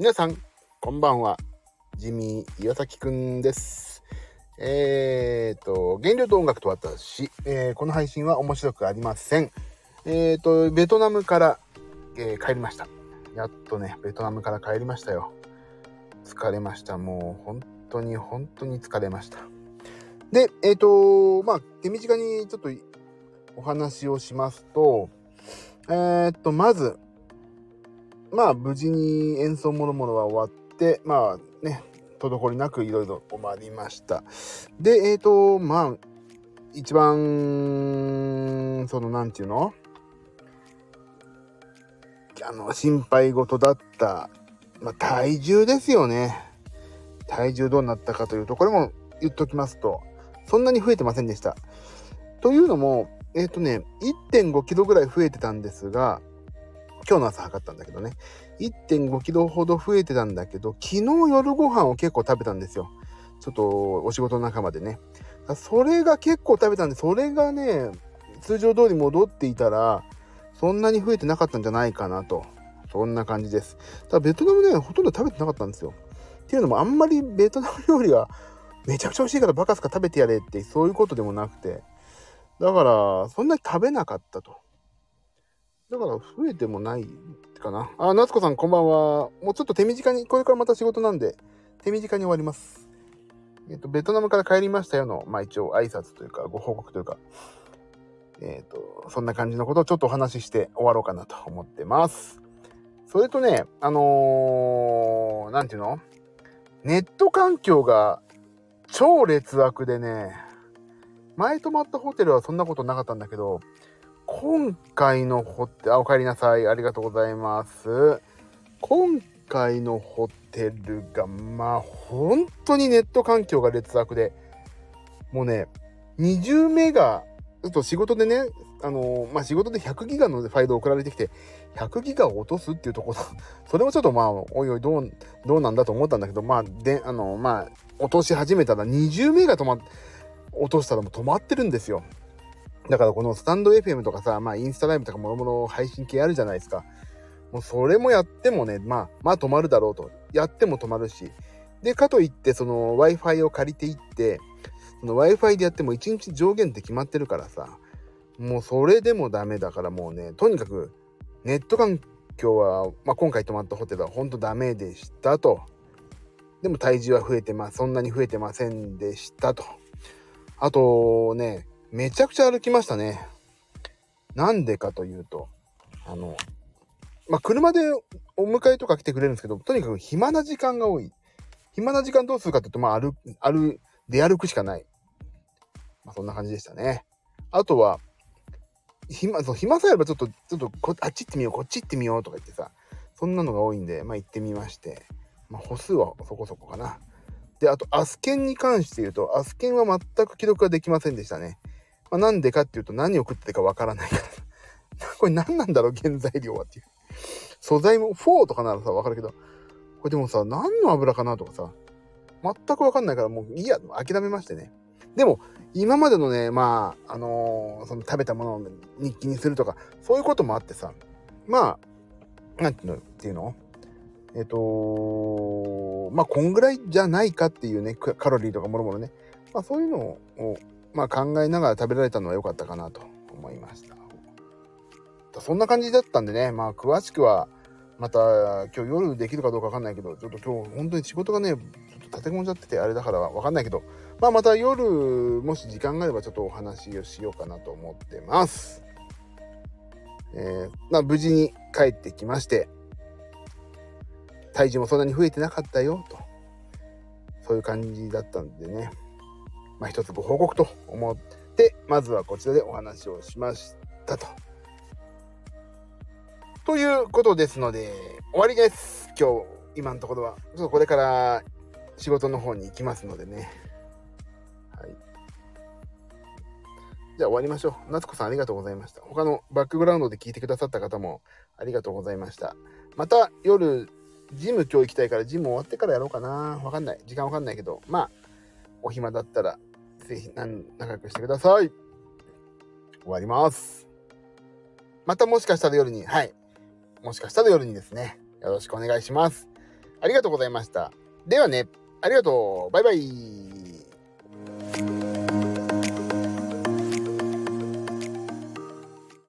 皆さん、こんばんは。ジミー岩崎くんです。えーと、原料と音楽と私、えー、この配信は面白くありません。えーと、ベトナムから、えー、帰りました。やっとね、ベトナムから帰りましたよ。疲れました。もう、本当に本当に疲れました。で、えっ、ー、と、まあ、手短にちょっとお話をしますと、えー、っと、まず、まあ、無事に演奏もろもろは終わって、まあね、滞りなくいろいろ終わりました。で、えっ、と、まあ、一番、その、なんていうの？あの、心配事だった、まあ、体重ですよね。体重どうなったかというと、これも言っときますと、そんなに増えてませんでした。というのも、えっ、ー、とね、1.5キロぐらい増えてたんですが、今日の朝測ったんだけどね、1.5キロほど増えてたんだけど、昨日夜ご飯を結構食べたんですよ。ちょっとお仕事の仲間でね。それが結構食べたんで、それがね、通常通り戻っていたら、そんなに増えてなかったんじゃないかなと。そんな感じです。ただベトナムね、ほとんど食べてなかったんですよ。っていうのもあんまりベトナム料理がめちゃくちゃ美味しいからバカすか食べてやれってそういうことでもなくて、だから、そんなに食べなかったと。だから増えてもないかな。あ、夏子さんこんばんは。もうちょっと手短に、これからまた仕事なんで、手短に終わります。えっと、ベトナムから帰りましたよの、まあ一応挨拶というか、ご報告というか、えっと、そんな感じのことをちょっとお話しして終わろうかなと思ってます。それとね、あのー、なんていうの？ネット環境が超劣悪でね、前泊まったホテルはそんなことなかったんだけど、今回のホテル、あ、お帰りなさい。ありがとうございます。今回のホテルが、まあ、本当にネット環境が劣悪で、もうね、20メガ、ちょっと仕事でね、あのまあ、仕事で100ギガのファイル送られてきて、100ギガを落とすっていうところ、それもちょっとまあ、おいおいどう、どうなんだと思ったんだけど、まあ、で、あのまあ、落とし始めたら20メガ止まっ、落としたらもう止まってるんですよ。だからこのスタンド FM とかさ、まあインスタライブとかもろもろ配信系あるじゃないですか。もうそれもやってもね、まあ、まあ止まるだろうと。やっても止まるし。で、かといってその Wi-Fi を借りていって、その Wi-Fi でやっても1日上限って決まってるからさ、もうそれでもダメだからもうね、とにかくネット環境は、まあ今回泊まったホテルは本当ダメでしたと。でも体重は増えてまあ、そんなに増えてませんでしたと。あとね、めちゃくちゃ歩きましたね。なんでかというと、あの、まあ、車でお迎えとか来てくれるんですけど、とにかく暇な時間が多い。暇な時間どうするかっていうと、まあ、歩、歩、出歩くしかない。まあ、そんな感じでしたね。あとは、暇、そう、暇さえあればちょっと、ちょっとこ、あっち行ってみよう、こっち行ってみようとか言ってさ、そんなのが多いんで、まあ、行ってみまして、まあ、歩数はそこそこかな。で、あと、アスケンに関して言うと、アスケンは全く記録ができませんでしたね。まあ、なんでかっていうと、何を食ってかわからないから。これ何なんだろう、原材料はっていう。素材も、フォーとかならさ、わかるけど、これでもさ、何の油かなとかさ、全くわかんないから、もういいや、諦めましてね。でも、今までのね、まあ、あのー、その食べたものを日記にするとか、そういうこともあってさ、まあ、なんていうの？っていうのえっ、とまあ、こんぐらいじゃないかっていうね、カロリーとかもろもろね。まあ、そういうのを、まあ、考えながら食べられたのは良かったかなと思いました。そんな感じだったんでね、まあ、詳しくは、また今日夜できるかどうかわかんないけど、ちょっと今日本当に仕事がね、ちょっと立て込んじゃっててあれだからわかんないけど、まあまた夜、もし時間があればちょっとお話をしようかなと思ってます。えー、まあ無事に帰ってきまして、体重もそんなに増えてなかったよとそういう感じだったんでねまあ一つご報告と思ってまずはこちらでお話をしましたと。ということですので終わりです。今日今のところは。ちょっとこれから仕事の方に行きますのでね。はい。じゃあ終わりましょう。夏子さんありがとうございました。他のバックグラウンドで聞いてくださった方もありがとうございました。また夜ジム今日行きたいからジム終わってからやろうかな。わかんない。時間わかんないけど、まあ、お暇だったら、ぜひ仲良くしてください。終わります。またもしかしたら夜に、はい。もしかしたら夜にですね、よろしくお願いします。ありがとうございました。ではね、ありがとう。バイバイ。